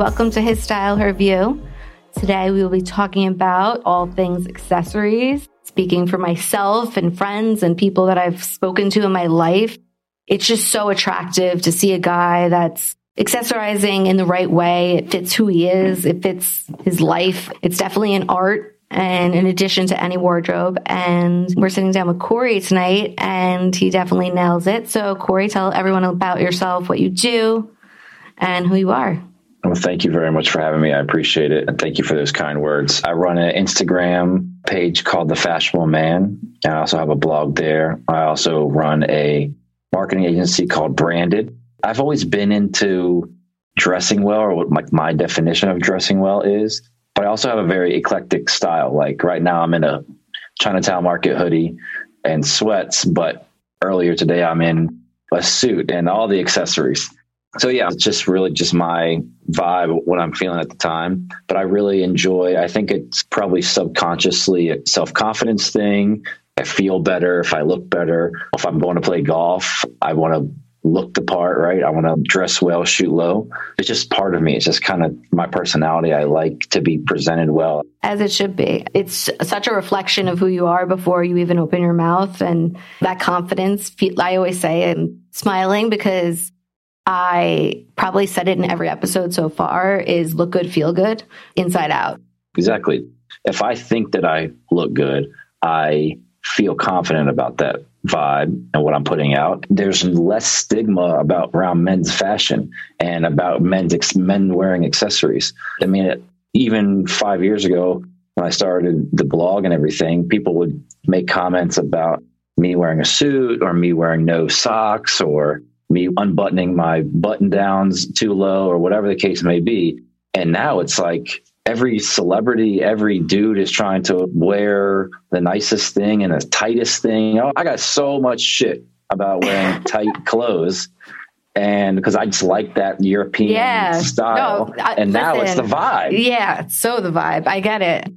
Welcome to His Style, Her View. Today we will be talking about all things accessories, speaking for myself and friends and people that I've spoken to in my life. It's just so attractive to see a guy that's accessorizing in the right way. It fits who he is. It fits his life. It's definitely an art and in addition to any wardrobe. And we're sitting down with Corey tonight and he definitely nails it. So Corey, tell everyone about yourself, what you do and who you are. Well, thank you very much for having me. I appreciate it. And thank you for those kind words. I run an Instagram page called The Fashionable Man. And I also have a blog there. I also run a marketing agency called Branded. I've always been into dressing well, or what my, my definition of dressing well is. But I also have a very eclectic style. Like right now, I'm in a Chinatown Market hoodie and sweats, but earlier today, I'm in a suit and all the accessories. So yeah, it's just really just my vibe, what I'm feeling at the time. But I really enjoy. I think it's probably subconsciously a self confidence thing. I feel better if I look better. If I'm going to play golf, I want to look the part, right? I want to dress well, shoot low. It's just part of me. It's just kind of my personality. I like to be presented well. As it should be. It's such a reflection of who you are before you even open your mouth. And that confidence, I always say, I'm smiling because I probably said it in every episode so far is look good, feel good, inside out. Exactly. If I think that I look good, I feel confident about that vibe and what I'm putting out. There's less stigma about around men's fashion and about men's ex- men wearing accessories. I mean, it, even five years ago when I started the blog and everything, people would make comments about me wearing a suit or me wearing no socks or me unbuttoning my button downs too low or whatever the case may be. And now it's like every celebrity, every dude is trying to wear the nicest thing and the tightest thing. Oh, I got so much shit about wearing tight clothes. And because I just like that European yeah. style. No, I, and listen, now it's the vibe. Yeah, so the vibe. I get it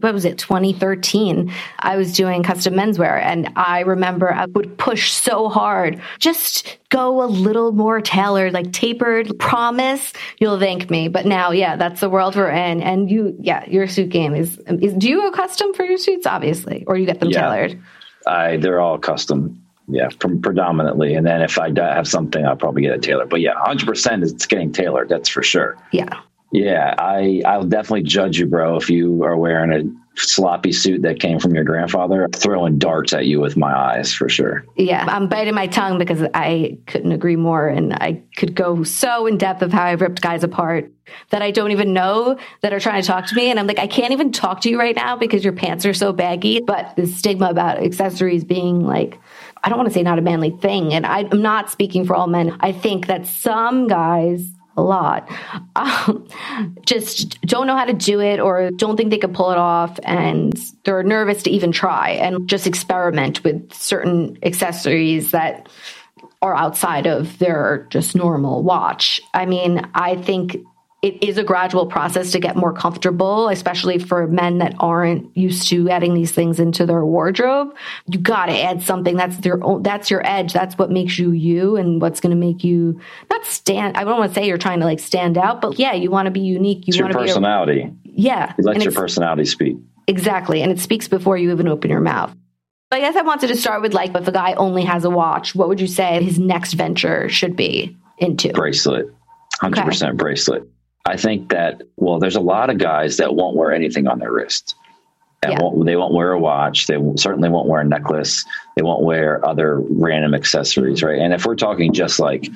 what was it 2013 i was doing custom menswear and i remember i would push so hard just go a little more tailored like tapered promise you'll thank me but now yeah that's the world we're in and you yeah your suit game is, is do you go custom for your suits obviously or you get them yeah, tailored i they're all custom yeah, predominantly. And then if I have something, I'll probably get it tailored. But yeah, 100% it's getting tailored. That's for sure. Yeah. Yeah, I I'll definitely judge you, bro, if you are wearing a sloppy suit that came from your grandfather, throwing darts at you with my eyes for sure. Yeah, I'm biting my tongue because I couldn't agree more, and I could go so in depth of how I ripped guys apart that I don't even know that are trying to talk to me, and I'm like, I can't even talk to you right now because your pants are so baggy. But the stigma about accessories being like I don't want to say not a manly thing. And I, am not speaking for all men. I think that some guys a lot. Um, just don't know how to do it or don't think they could pull it off and they're nervous to even try and just experiment with certain accessories that are outside of their just normal watch. I mean, I think it is a gradual process to get more comfortable, especially for men that aren't used to adding these things into their wardrobe. You got to add something that's your own, that's your edge. That's what makes you you and what's going to make you not stand. I don't want to say you're trying to like stand out, but yeah, you want to be unique. You want to be personality. yeah. It lets your personality speak. Exactly. And it speaks before you even open your mouth. I guess I wanted to start with like, if a guy only has a watch, what would you say his next venture should be into? Bracelet. 100% okay. bracelet. I think that, well, there's a lot of guys that won't wear anything on their wrist. And yeah. won't, they won't wear a watch. They certainly won't wear a necklace. They won't wear other random accessories, right? And if we're talking just like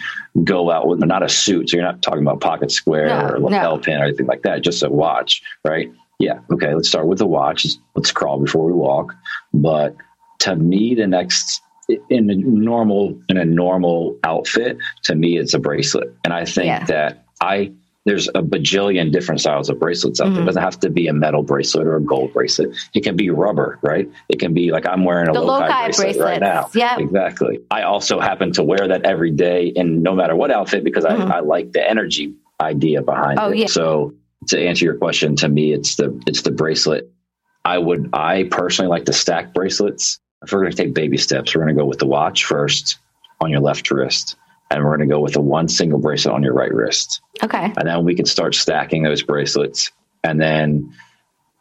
go out with not a suit, so you're not talking about pocket square no, or lapel no. pin or anything like that, just a watch, right? Yeah, okay. Let's start with the watch. Let's crawl before we walk. But to me, the next in a normal in a normal outfit, to me, it's a bracelet, and I think yeah. that I there's a bajillion different styles of bracelets out mm-hmm. there. It doesn't have to be a metal bracelet or a gold bracelet. It can be rubber, right? It can be like I'm wearing a the Lokai, bracelet right now. Yeah, exactly. I also happen to wear that every day, and no matter what outfit, because mm-hmm. I, I like the energy idea behind oh, it. Yeah. So to answer your question, to me, it's the it's the bracelet. I would I personally like to stack bracelets. If we're going to take baby steps, we're going to go with the watch first on your left wrist and we're going to go with a one single bracelet on your right wrist. Okay. And then we can start stacking those bracelets. And then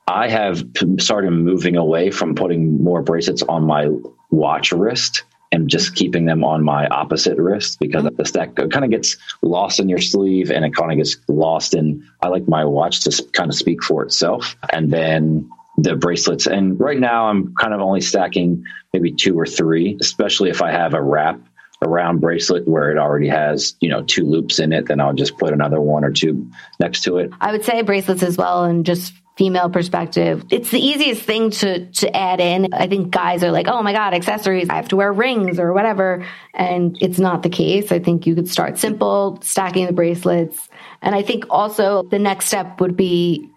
I have started moving away from putting more bracelets on my watch wrist and just keeping them on my opposite wrist because mm-hmm. the stack kind of gets lost in your sleeve and it kind of gets lost in. I like my watch to kind of speak for itself. And then the bracelets. And right now I'm kind of only stacking maybe two or three, especially if I have a wrap around bracelet where it already has, you know, two loops in it, then I'll just put another one or two next to it. I would say bracelets as well and just female perspective. It's the easiest thing to to add in. I think guys are like, "Oh my god, accessories, I have to wear rings or whatever." And it's not the case. I think you could start simple, stacking the bracelets. And I think also the next step would be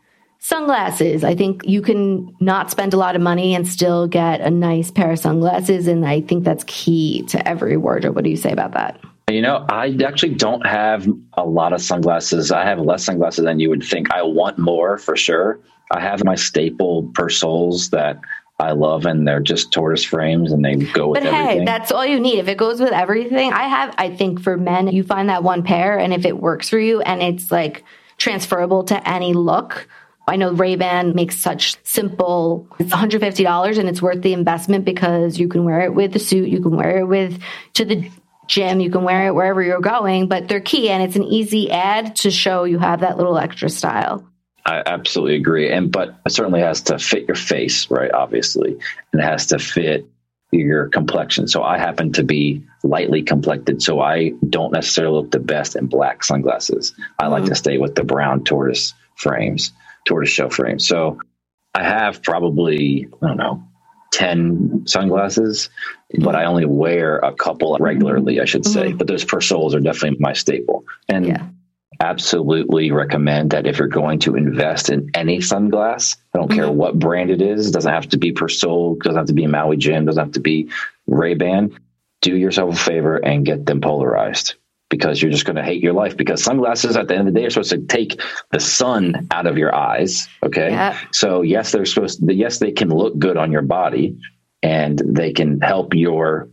sunglasses. I think you can not spend a lot of money and still get a nice pair of sunglasses. And I think that's key to every wardrobe. What do you say about that? You know, I actually don't have a lot of sunglasses. I have less sunglasses than you would think. I want more for sure. I have my staple Persols that I love, and they're just tortoise frames, and they go with. But everything. hey, that's all you need. If it goes with everything, I have. I think for men, you find that one pair, and if it works for you, and it's like transferable to any look, I know Ray-Ban makes such simple, it's $150 and it's worth the investment because you can wear it with the suit, you can wear it with to the gym, you can wear it wherever you're going, but they're key and it's an easy ad to show you have that little extra style. I absolutely agree. And but it certainly has to fit your face, right? Obviously. And it has to fit your complexion. So I happen to be lightly complected, so I don't necessarily look the best in black sunglasses. I mm-hmm. like to stay with the brown tortoise frames tortoiseshell frame. So I have probably, I don't know, 10 sunglasses, but I only wear a couple regularly, I should say. Mm-hmm. But those Persols are definitely my staple. And yeah. absolutely recommend that if you're going to invest in any sunglass, I don't mm-hmm. care what brand it is, it doesn't have to be Persol, doesn't have to be Maui Jim, doesn't have to be Ray-Ban, do yourself a favor and get them polarized because you're just going to hate your life because sunglasses at the end of the day are supposed to take the sun out of your eyes okay yeah. so yes they're supposed to, yes they can look good on your body and they can help your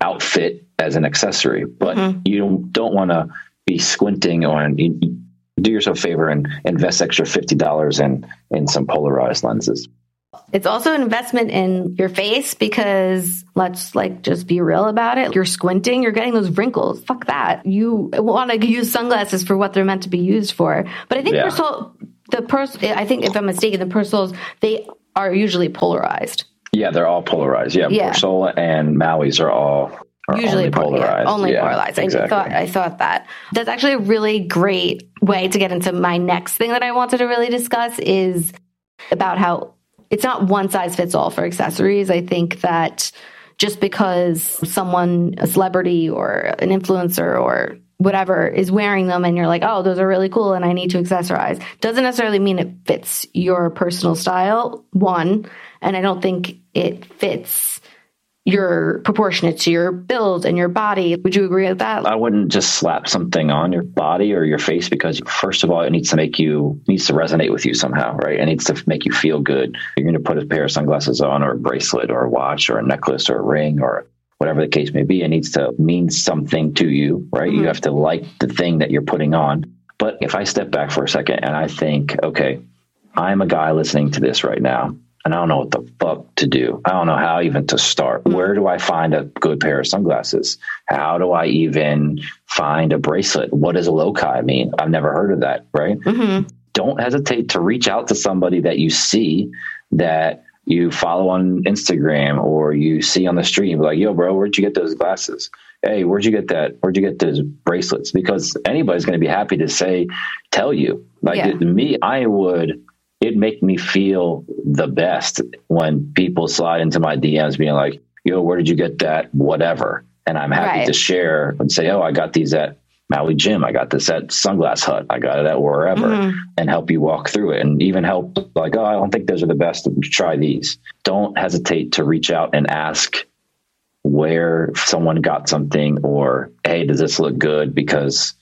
outfit as an accessory but mm-hmm. you don't want to be squinting on you, do yourself a favor and invest extra $50 in in some polarized lenses it's also an investment in your face because let's like just be real about it. You're squinting, you're getting those wrinkles. Fuck that. You want to use sunglasses for what they're meant to be used for. But I think yeah. Persol, the pers, I think if I'm mistaken, the Persols, they are usually polarized. Yeah, they're all polarized. Yeah, yeah. Persol and Maui's are all are usually only polarized. Yeah, only yeah, polarized. Exactly. I thought I thought that. That's actually a really great way to get into my next thing that I wanted to really discuss is about how it's not one size fits all for accessories. I think that just because someone, a celebrity or an influencer or whatever is wearing them and you're like, oh, those are really cool and I need to accessorize, doesn't necessarily mean it fits your personal style, one. And I don't think it fits you're proportionate to your build and your body. Would you agree with that? I wouldn't just slap something on your body or your face because first of all, it needs to make you needs to resonate with you somehow, right? It needs to make you feel good. You're going to put a pair of sunglasses on or a bracelet or a watch or a necklace or a ring or whatever the case may be. It needs to mean something to you, right? Mm-hmm. You have to like the thing that you're putting on. But if I step back for a second and I think, okay, I'm a guy listening to this right now and I don't know what the fuck to do. I don't know how even to start. Mm-hmm. Where do I find a good pair of sunglasses? How do I even find a bracelet? What does a Lokai mean? I've never heard of that, right? Mm-hmm. Don't hesitate to reach out to somebody that you see that you follow on Instagram or you see on the street and be like, yo, bro, where'd you get those glasses? Hey, where'd you get that? Where'd you get those bracelets? Because anybody's going to be happy to say, tell you. Like yeah. me, I would it make me feel the best when people slide into my DMs being like, yo, where did you get that? Whatever. And I'm happy right. to share and say, oh, I got these at Maui Jim. I got this at Sunglass Hut. I got it at wherever mm-hmm. and help you walk through it and even help like, oh, I don't think those are the best. Try these. Don't hesitate to reach out and ask where someone got something or, hey, does this look good? Because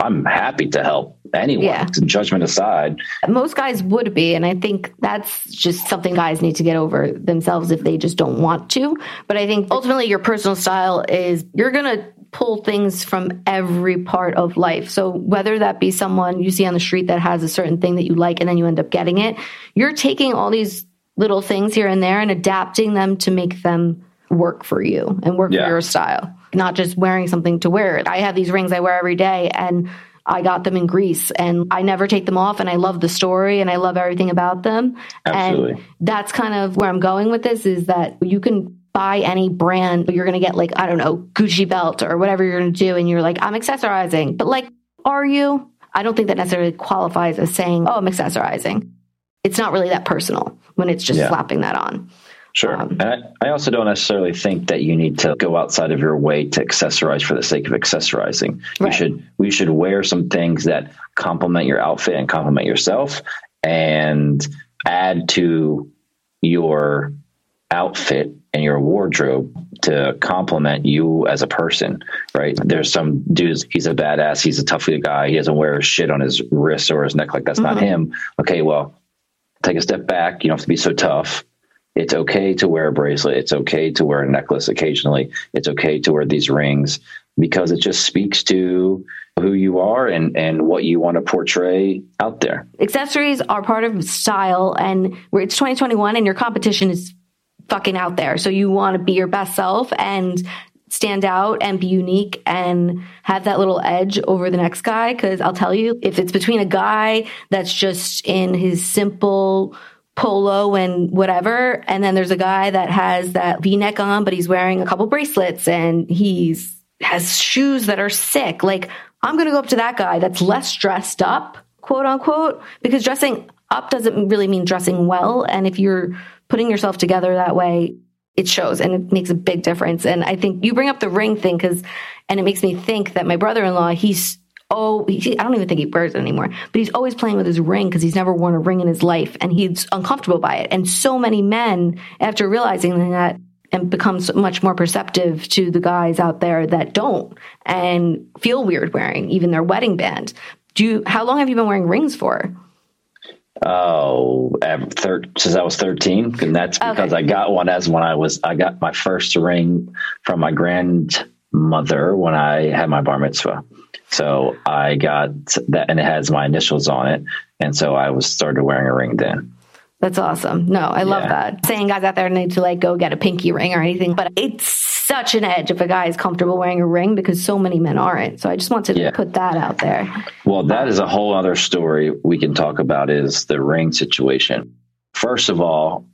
I'm happy to help anyone, yeah. judgment aside. Most guys would be. And I think that's just something guys need to get over themselves if they just don't want to. But I think ultimately your personal style is you're going to pull things from every part of life. So whether that be someone you see on the street that has a certain thing that you like and then you end up getting it, you're taking all these little things here and there and adapting them to make them work for you and work yeah. for your style, not just wearing something to wear. I have these rings I wear every day and I got them in Greece and I never take them off and I love the story and I love everything about them. Absolutely. And that's kind of where I'm going with this is that you can buy any brand, but you're going to get like, I don't know, Gucci belt or whatever you're going to do. And you're like, I'm accessorizing. But like, are you? I don't think that necessarily qualifies as saying, oh, I'm accessorizing. It's not really that personal when it's just yeah. slapping that on. Sure. Um, and I, I, also don't necessarily think that you need to go outside of your way to accessorize for the sake of accessorizing. Right. You should we should wear some things that complement your outfit and complement yourself and add to your outfit and your wardrobe to complement you as a person, right? There's some dudes, he's a badass, he's a tough guy, he doesn't wear shit on his wrist or his neck like that's mm-hmm. not him. Okay, well, take a step back. You don't have to be so tough it's okay to wear a bracelet. It's okay to wear a necklace occasionally. It's okay to wear these rings because it just speaks to who you are and, and what you want to portray out there. Accessories are part of style and it's 2021 and your competition is fucking out there. So you want to be your best self and stand out and be unique and have that little edge over the next guy. Cause I'll tell you, if it's between a guy that's just in his simple polo and whatever. And then there's a guy that has that V neck on, but he's wearing a couple bracelets and he's has shoes that are sick. Like I'm going to go up to that guy that's less dressed up, quote unquote, because dressing up doesn't really mean dressing well. And if you're putting yourself together that way, it shows and it makes a big difference. And I think you bring up the ring thing because, and it makes me think that my brother-in-law, he's oh, he, I don't even think he wears it anymore, but he's always playing with his ring because he's never worn a ring in his life and he's uncomfortable by it. And so many men, after realizing that, and becomes much more perceptive to the guys out there that don't and feel weird wearing even their wedding band. Do you, how long have you been wearing rings for? Oh, thir- since I was 13. And that's because okay. I got one as when I was, I got my first ring from my grandmother when I had my bar mitzvah. So I got that, and it has my initials on it, and so I was started wearing a ring then. That's awesome. No, I love yeah. that. Saying guys out there need to like go get a pinky ring or anything, but it's such an edge if a guy is comfortable wearing a ring because so many men aren't. So I just wanted yeah. to put that out there. Well, that is a whole other story we can talk about is the ring situation. First of all,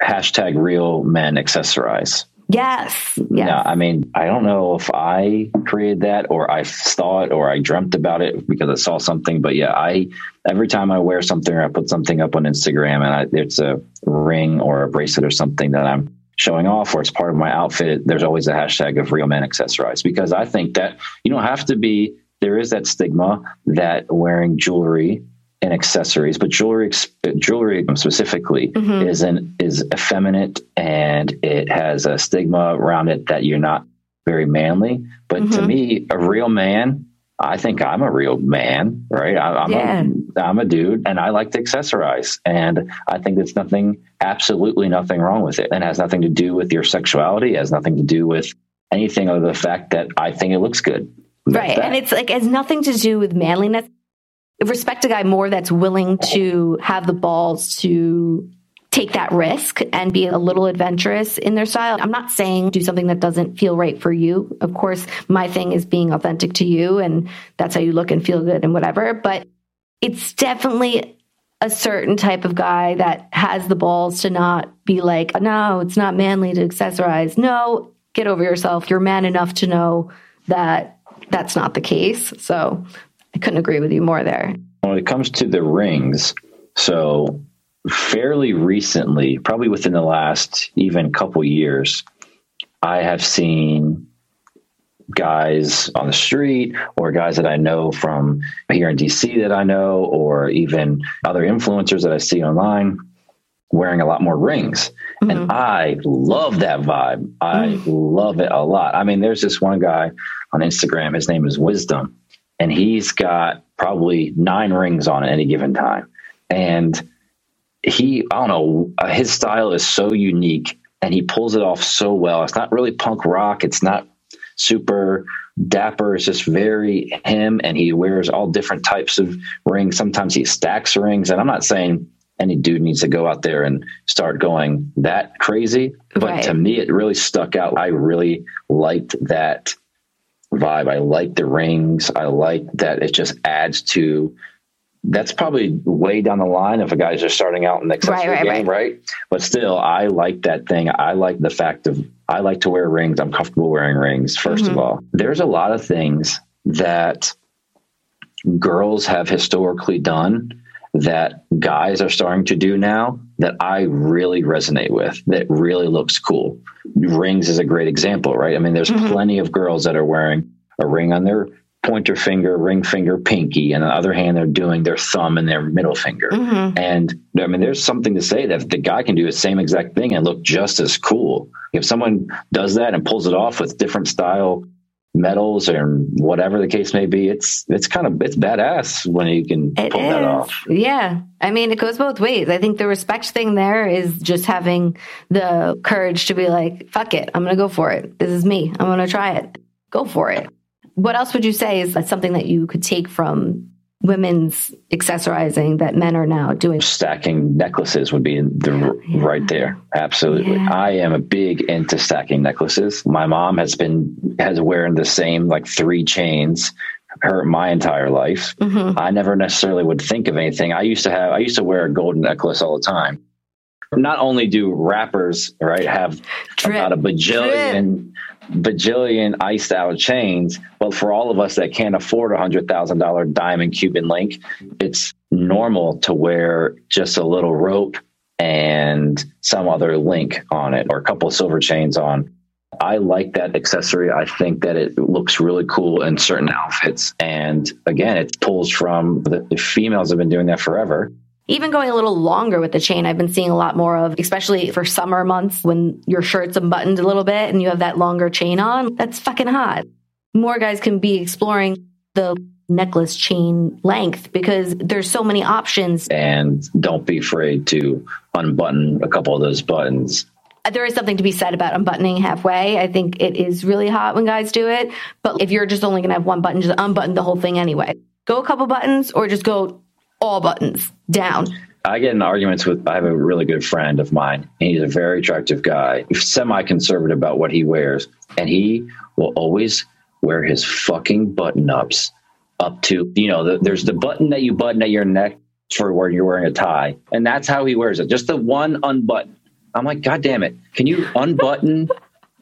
hashtag real men accessorize. Yes. yes. Yeah. I mean, I don't know if I created that or I saw it or I dreamt about it because I saw something. But yeah, I every time I wear something or I put something up on Instagram and I, it's a ring or a bracelet or something that I'm showing off or it's part of my outfit, there's always a hashtag of real men accessorized because I think that you don't have to be. There is that stigma that wearing jewelry and accessories, but jewelry jewelry specifically mm-hmm. is an is effeminate and it has a stigma around it that you're not very manly. But mm-hmm. to me, a real man, I think I'm a real man, right? I, am yeah. a I'm a dude, and I like to accessorize, and I think there's nothing, absolutely nothing wrong with it, and it has nothing to do with your sexuality. It has nothing to do with anything other than the fact that I think it looks good. right, and it's like it has nothing to do with manliness respect a guy more that's willing to have the balls to take that risk and be a little adventurous in their style. I'm not saying do something that doesn't feel right for you. Of course, my thing is being authentic to you and that's how you look and feel good and whatever, but it's definitely a certain type of guy that has the balls to not be like, no, it's not manly to accessorize. No, get over yourself. You're man enough to know that that's not the case. So I couldn't agree with you more there. When it comes to the rings, so fairly recently, probably within the last even couple years, I have seen guys on the street or guys that I know from here in DC that I know, or even other influencers that I see online wearing a lot more rings. Mm-hmm. And I love that vibe. I mm love it a lot. I mean, there's this one guy on Instagram, his name is Wisdom and he's got probably nine rings on at any given time. And he, I don't know, uh, his style is so unique and he pulls it off so well. It's not really punk rock. It's not super dapper. It's just very him, and he wears all different types of rings. Sometimes he stacks rings, and I'm not saying any dude needs to go out there and start going that crazy. But right. to me, it really stuck out. I really liked that vibe. I like the rings. I like that it just adds to. That's probably way down the line if a guy's just starting out in the accessory right, right, game, right. But still, I like that thing. I like the fact of I like to wear rings. I'm comfortable wearing rings. 1st mm-hmm. of all, there's a lot of things that girls have historically done that guys are starting to do now that I really resonate with, that really looks cool. Rings is a great example, right? I mean, there's mm-hmm. plenty of girls that are wearing a ring on their pointer finger, ring finger, pinky, and on the other hand, they're doing their thumb and their middle finger. Mm-hmm. And I mean, there's something to say that the guy can do the same exact thing and look just as cool. If someone does that and pulls it off with different style metals or whatever the case may be, it's it's kind of it's badass when you can it pull is. that off. Yeah. I mean, it goes both ways. I think the respect thing there is just having the courage to be like, fuck it, I'm gonna go for it. This is me. I'm gonna try it. Go for it. What else would you say is that something that you could take from women's accessorizing that men are now doing. Stacking necklaces would be the yeah. right there. Absolutely. Yeah. I am a big into stacking necklaces. My mom has been has wearing the same like three chains her my entire life. Mm-hmm. I never necessarily would think of anything. I used to have I used to wear a golden necklace all the time. Not only do rappers right have Drip. about a bajillion bajillion iced out chains. But for all of us that can't afford a hundred thousand dollar diamond Cuban link, it's normal to wear just a little rope and some other link on it or a couple of silver chains on. I like that accessory. I think that it looks really cool in certain outfits. And again, it pulls from the, the females have been doing that forever. Even going a little longer with the chain, I've been seeing a lot more of, especially for summer months when your shirt's unbuttoned a little bit and you have that longer chain on. That's fucking hot. More guys can be exploring the necklace chain length because there's so many options. And don't be afraid to unbutton a couple of those buttons. There is something to be said about unbuttoning halfway. I think it is really hot when guys do it. But if you're just only going to have one button, just unbutton the whole thing anyway. Go a couple buttons or just go all buttons down. I get in arguments with, I have a really good friend of mine. And he's a very attractive guy, semi conservative about what he wears. And he will always wear his fucking button ups up to, you know, the, there's the button that you button at your neck for where you're wearing a tie. And that's how he wears it. Just the one unbutton. I'm like, God damn it. Can you unbutton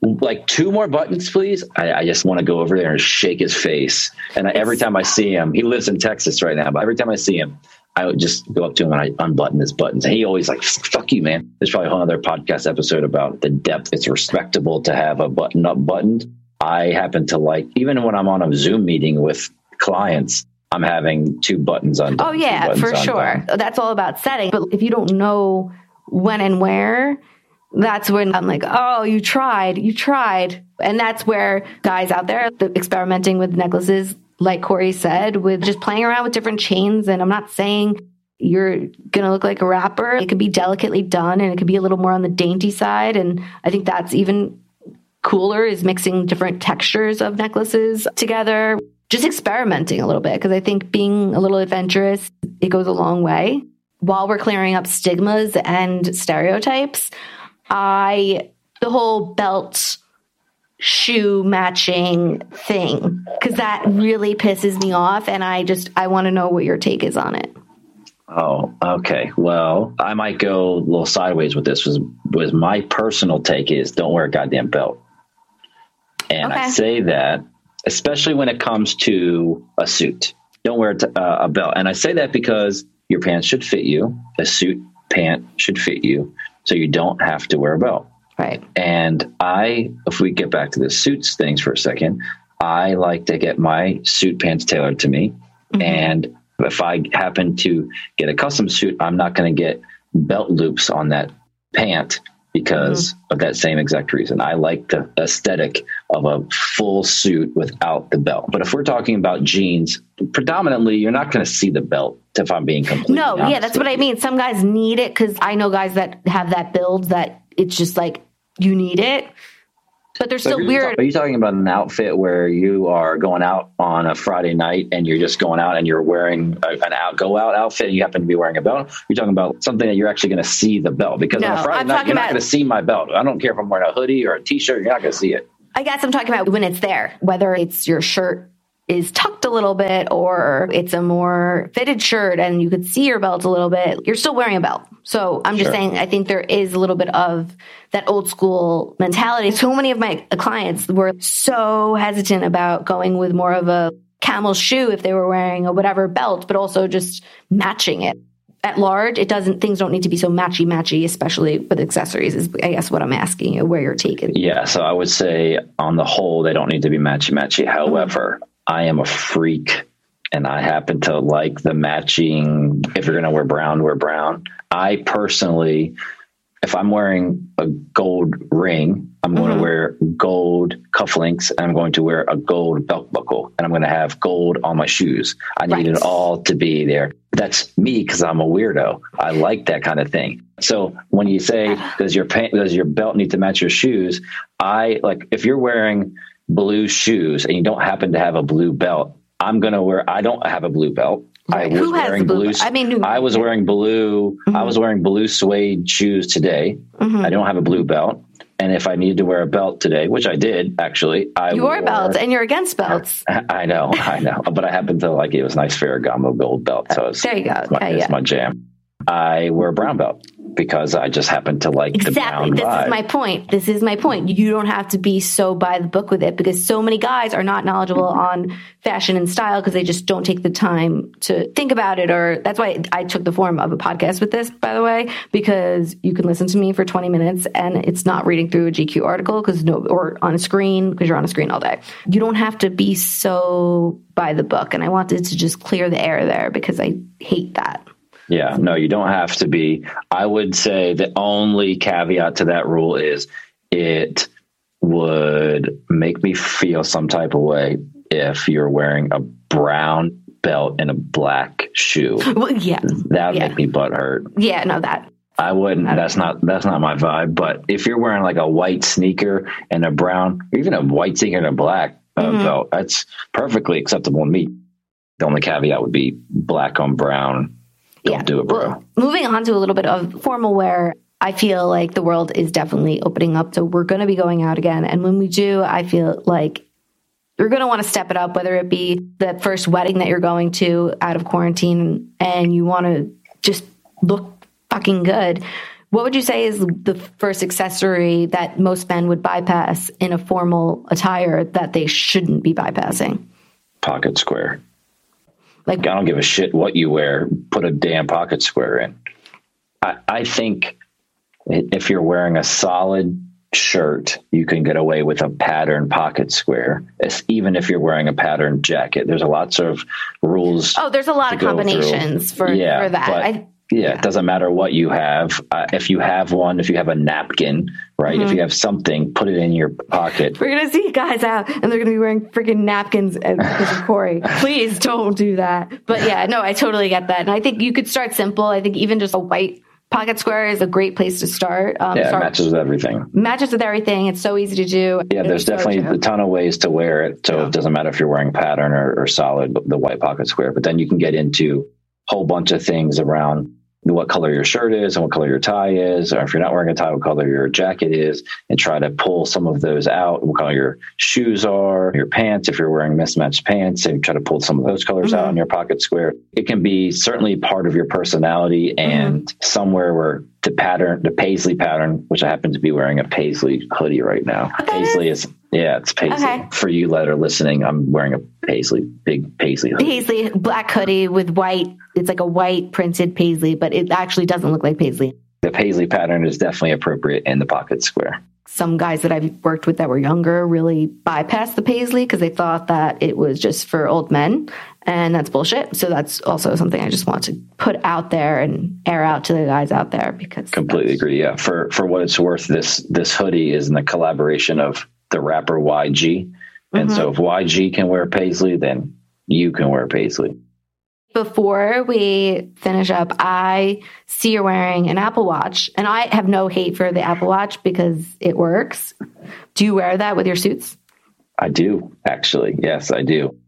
like two more buttons, please. I, I just want to go over there and shake his face. And I, every time I see him, he lives in Texas right now, but every time I see him, I would just go up to him and I unbutton his buttons. And he always like, fuck you, man. There's probably a whole other podcast episode about the depth. It's respectable to have a button up buttoned. I happen to like, even when I'm on a Zoom meeting with clients, I'm having two buttons on. Oh yeah, for sure. That's all about setting. But if you don't know when and where, that's when I'm like, oh, you tried, you tried. And that's where guys out there experimenting with necklaces, like Corey said, with just playing around with different chains. And I'm not saying you're going to look like a rapper. It could be delicately done and it could be a little more on the dainty side. And I think that's even cooler is mixing different textures of necklaces together, just experimenting a little bit. Cause I think being a little adventurous, it goes a long way. While we're clearing up stigmas and stereotypes, I the whole belt shoe matching thing because that really pisses me off and I just I want to know what your take is on it. Oh, okay. Well, I might go a little sideways with this. Was was my personal take is don't wear a goddamn belt, and okay. I say that especially when it comes to a suit. Don't wear uh, a belt, and I say that because your pants should fit you. A suit pant should fit you so you don't have to wear a belt. Right. And I, if we get back to the suits things for a second, I like to get my suit pants tailored to me. Mm-hmm. And if I happen to get a custom suit, I'm not going to get belt loops on that pant because mm-hmm. of that same exact reason. I like the aesthetic of a full suit without the belt. But if we're talking about jeans, predominantly you're not going to see the belt if I'm being completely No, yeah, that's what I mean. Some guys need it cuz I know guys that have that build that it's just like you need it. But they're So still weird. Are you talking about an outfit where you are going out on a Friday night and you're just going out and you're wearing a, an out go out outfit and you happen to be wearing a belt? You're talking about something that you're actually going to see the belt because on a Friday I'm night you're not going to see my belt. I don't care if I'm wearing a hoodie or a t-shirt. You're not going to see it. I guess I'm talking about when it's there, whether it's your shirt is tucked a little bit or it's a more fitted shirt and you could see your belt a little bit. You're still wearing a belt. So I'm just Sure. saying, I think there is a little bit of that old school mentality. So many of my clients were so hesitant about going with more of a camel shoe if they were wearing a whatever belt, but also just matching it. At large, it doesn't, things don't need to be so matchy matchy, especially with accessories, is I guess what I'm asking you, where you're taking. Yeah, so I would say on the whole, they don't need to be matchy matchy. However, I am a freak and I happen to like the matching. If you're going to wear brown, wear brown. I personally, if I'm wearing a gold ring, I'm going to mm-hmm. wear gold cufflinks and I'm going to wear a gold belt buckle and I'm going to have gold on my shoes. I need Right. it all to be there. That's me because I'm a weirdo. I like that kind of thing. So when you say uh. does your pant, does your belt need to match your shoes? I like if you're wearing blue shoes and you don't happen to have a blue belt. I'm gonna wear. I don't have a blue belt. Right. I was Who has wearing blue blue. I mean, I was wearing blue. I Mhm. was wearing blue suede shoes today. Mhm. I don't have a blue belt. And if I needed to wear a belt today, which I did actually, I You wore- belts and you're against belts. I know, I know, but I happen to like it was nice Ferragamo gold belt, so it's, There you go. it's, my, yeah. my jam. I wear a brown belt because I just happen to like Exactly. This vibe. is my point. This is my point. You don't have to be so by the book with it because so many guys are not knowledgeable mm-hmm. on fashion and style because they just don't take the time to think about it. Or that's why I took the form of a podcast with this, by the way, because you can listen to me for 20 minutes and it's not reading through a GQ article because no, or on a screen because you're on a screen all day. You don't have to be so by the book. And I wanted to just clear the air there because I hate that. Yeah, no, you don't have to be. I would say the only caveat to that rule is it would make me feel some type of way if you're wearing a brown belt and a black shoe. Well, yeah. That would Yeah. make me butt hurt. Yeah, no, that. I wouldn't. That's not that's not my vibe. But if you're wearing like a white sneaker and a brown, or even a white sneaker and a black uh, Mhm. belt, that's perfectly acceptable to me. The only caveat would be black on brown. Don't do it, bro. Well, moving on to a little bit of formal wear, I feel like the world is definitely opening up. So we're going to be going out again. And when we do, I feel like you're going to want to step it up, whether it be the first wedding that you're going to out of quarantine and you want to just look fucking good. What would you say is the first accessory that most men would bypass in a formal attire that they shouldn't be bypassing? Pocket square. Like, I don't give a shit what you wear. Put a damn pocket square in. I, I think if you're wearing a solid shirt, you can get away with a pattern pocket square. It's, even if you're wearing a pattern jacket, there's a lots of rules. oh, there's a lot of go through. combinations for, Yeah, for that. I, Yeah, it doesn't matter what you have. Uh, if you have one, if you have a napkin, right? Mm-hmm. If you have something, put it in your pocket. We're gonna see guys out, and they're gonna be wearing freaking napkins because of Corey. Please don't do that. But yeah, no, I totally get that, and I think you could start simple. I think even just a white pocket square is a great place to start. Um, Yeah, it start- matches with everything. matches with everything. It's so easy to do. Yeah, there's definitely a ton of ways to wear it. So it doesn't matter if you're wearing pattern or, or solid, the white pocket square. But then you can get into whole bunch of things around what color your shirt is and what color your tie is, or if you're not wearing a tie, what color your jacket is, and try to pull some of those out. What color your shoes are, your pants, if you're wearing mismatched pants, and try to pull some of those colors out mm-hmm. in your pocket square. It can be certainly part of your personality mm-hmm. and somewhere where the pattern, the paisley pattern, which I happen to be wearing a paisley hoodie right now. Paisley is yeah, it's paisley. Okay. For you that are listening, I'm wearing a paisley, big paisley hoodie. Paisley black hoodie with white. It's like a white printed paisley, but it actually doesn't look like paisley. The paisley pattern is definitely appropriate in the pocket square. some guys that I've worked with that were younger really bypassed the paisley because they thought that it was just for old men, and that's bullshit. So that's also something I just want to put out there and air out to the guys out there because Completely agree. Yeah. For for what it's worth, this this hoodie is in the collaboration of the rapper YG. And so mm-hmm. if YG can wear paisley, then you can wear paisley. Before we finish up, I see you're wearing an Apple Watch, and I have no hate for the Apple Watch because it works. Do you wear that with your suits? I do, actually. Yes, I do.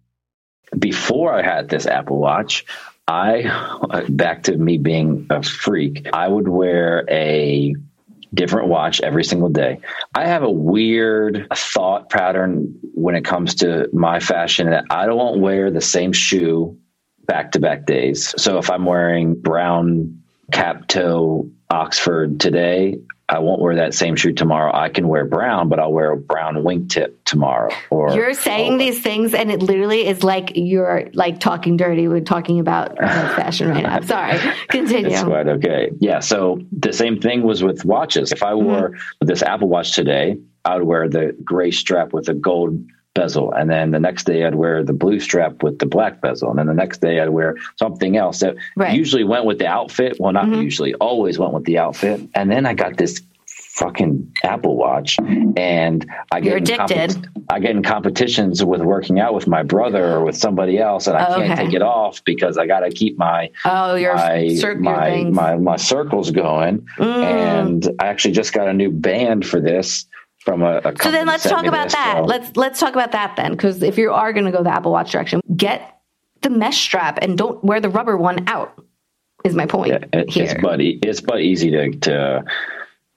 Before I had this Apple Watch, I, back to me being a freak, I would wear a different watch every single day. I have a weird thought pattern when it comes to my fashion that I don't wear the same shoe back to back days. So if I'm wearing brown cap toe Oxford today, I won't wear that same shoe tomorrow. I can wear brown, but I'll wear a brown wingtip tomorrow. Or you're saying I'll, these things, and it literally is like you're like talking dirty when talking about fashion right now. Sorry, continue. It's quite okay. Yeah. So the same thing was with watches. If I wore mm-hmm. this Apple Watch today, I would wear the gray strap with the gold bezel. And then the next day I'd wear the blue strap with the black bezel. And then the next day I'd wear something else that right. usually went with the outfit. Well, not mm-hmm. usually, always went with the outfit. And then I got this fucking Apple Watch and I get You're addicted. Comp- I get in competitions with working out with my brother or with somebody else and I oh, can't take it off because I got to keep my oh your my, cir- my, my, my circles going mm. and I actually just got a new band for this from a, a so then let's talk about that. Let's let's talk about that then, because if you are going to go the Apple Watch direction, get the mesh strap and don't wear the rubber one out. Is my point yeah, it, here. It's but it's but easy to to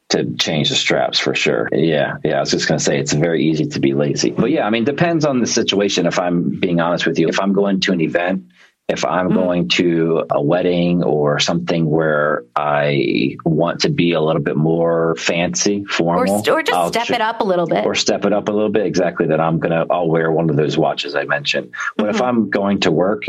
to change the straps for sure. Yeah, yeah. I was just gonna say it's very easy to be lazy, but yeah, I mean, depends on the situation. If I'm being honest with you, if I'm going to an event if I'm mm-hmm. going to a wedding or something where I want to be a little bit more fancy, formal, or, or just I'll step it up a little bit, or step it up a little bit, exactly. That I'm gonna, I'll wear one of those watches I mentioned. But mm-hmm. if I'm going to work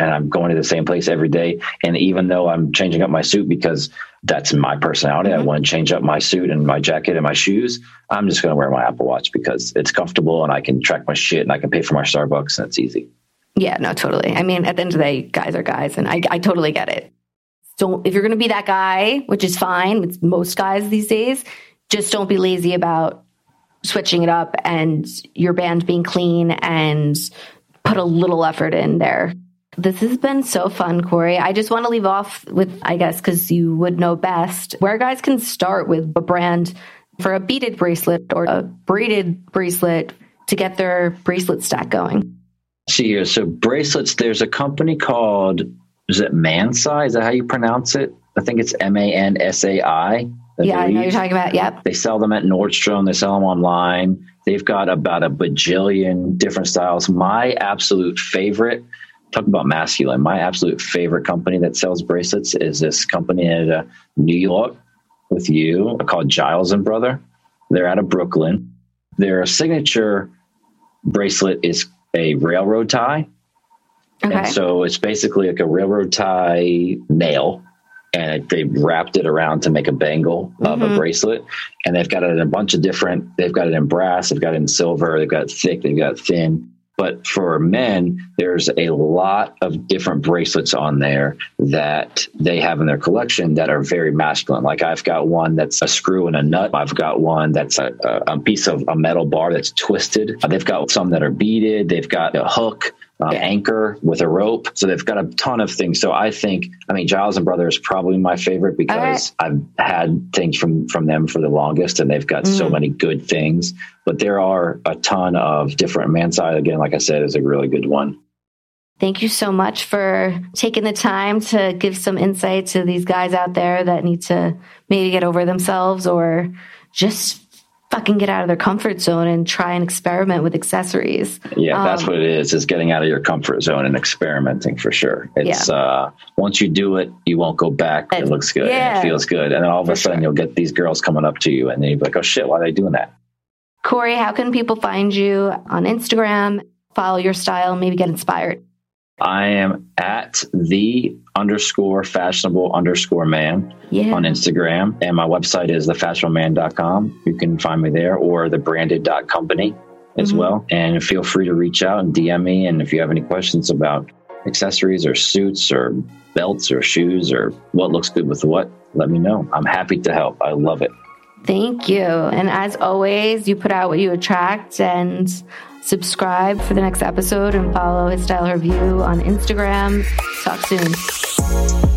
and I'm going to the same place every day, and even though I'm changing up my suit because that's my personality, mm-hmm. I want to change up my suit and my jacket and my shoes. I'm just going to wear my Apple Watch because it's comfortable and I can track my shit and I can pay for my Starbucks and it's easy. Yeah, no, totally. I mean, at the end of the day, guys are guys, and I, I totally get it. Don't if you're going to be that guy, which is fine. It's most guys these days. Just don't be lazy about switching it up and your band being clean and put a little effort in there. This has been so fun, Corey. I just want to leave off with, I guess, because you would know best, where guys can start with a brand for a beaded bracelet or a braided bracelet to get their bracelet stack going see here. So bracelets, there's a company called, is it Mansai? Is that how you pronounce it? I think it's M A N S A I. Yeah, I know you're talking about. Yep. They sell them at Nordstrom. They sell them online. They've got about a bajillion different styles. My absolute favorite, talk about masculine, my absolute favorite company that sells bracelets is this company in uh, New York with you called Giles and Brother. They're out of Brooklyn. Their signature bracelet is a railroad tie. Okay. And so it's basically like a railroad tie nail and they wrapped it around to make a bangle of mm-hmm. a bracelet. And they've got it in a bunch of different, they've got it in brass, they've got it in silver, they've got it thick, they've got it thin. But for men, there's a lot of different bracelets on there that they have in their collection that are very masculine. Like I've got one that's a screw and a nut. I've got one that's a, a piece of a metal bar that's twisted. They've got some that are beaded. They've got a hook um, anchor with a rope. So they've got a ton of things. So I think, I mean, Giles and Brother is probably my favorite because right. I've had things from from them for the longest, and they've got mm-hmm. so many good things. But there are a ton of different. Mansai again, like I said, is a really good one. Thank you so much for taking the time to give some insight to these guys out there that need to maybe get over themselves or just fucking get out of their comfort zone and try and experiment with accessories. Yeah, um, that's what it is. Is getting out of your comfort zone and experimenting for sure. It's yeah. uh once you do it, you won't go back. it looks good. Yeah, it feels good. And then all of a sudden you'll get these girls coming up to you and then you'll be like, Oh shit, why are they doing that? Corey, how can people find you on Instagram, follow your style, maybe get inspired? I am at the underscore fashionable underscore man yeah. on Instagram. And my website is thefashionableman.com. You can find me there or the branded.company as mm-hmm. well. And feel free to reach out and DM me. And if you have any questions about accessories or suits or belts or shoes or what looks good with what, let me know. I'm happy to help. I love it. Thank you. And as always, you put out what you attract. And Subscribe for the next episode and follow His Style, Her View on Instagram. Talk soon.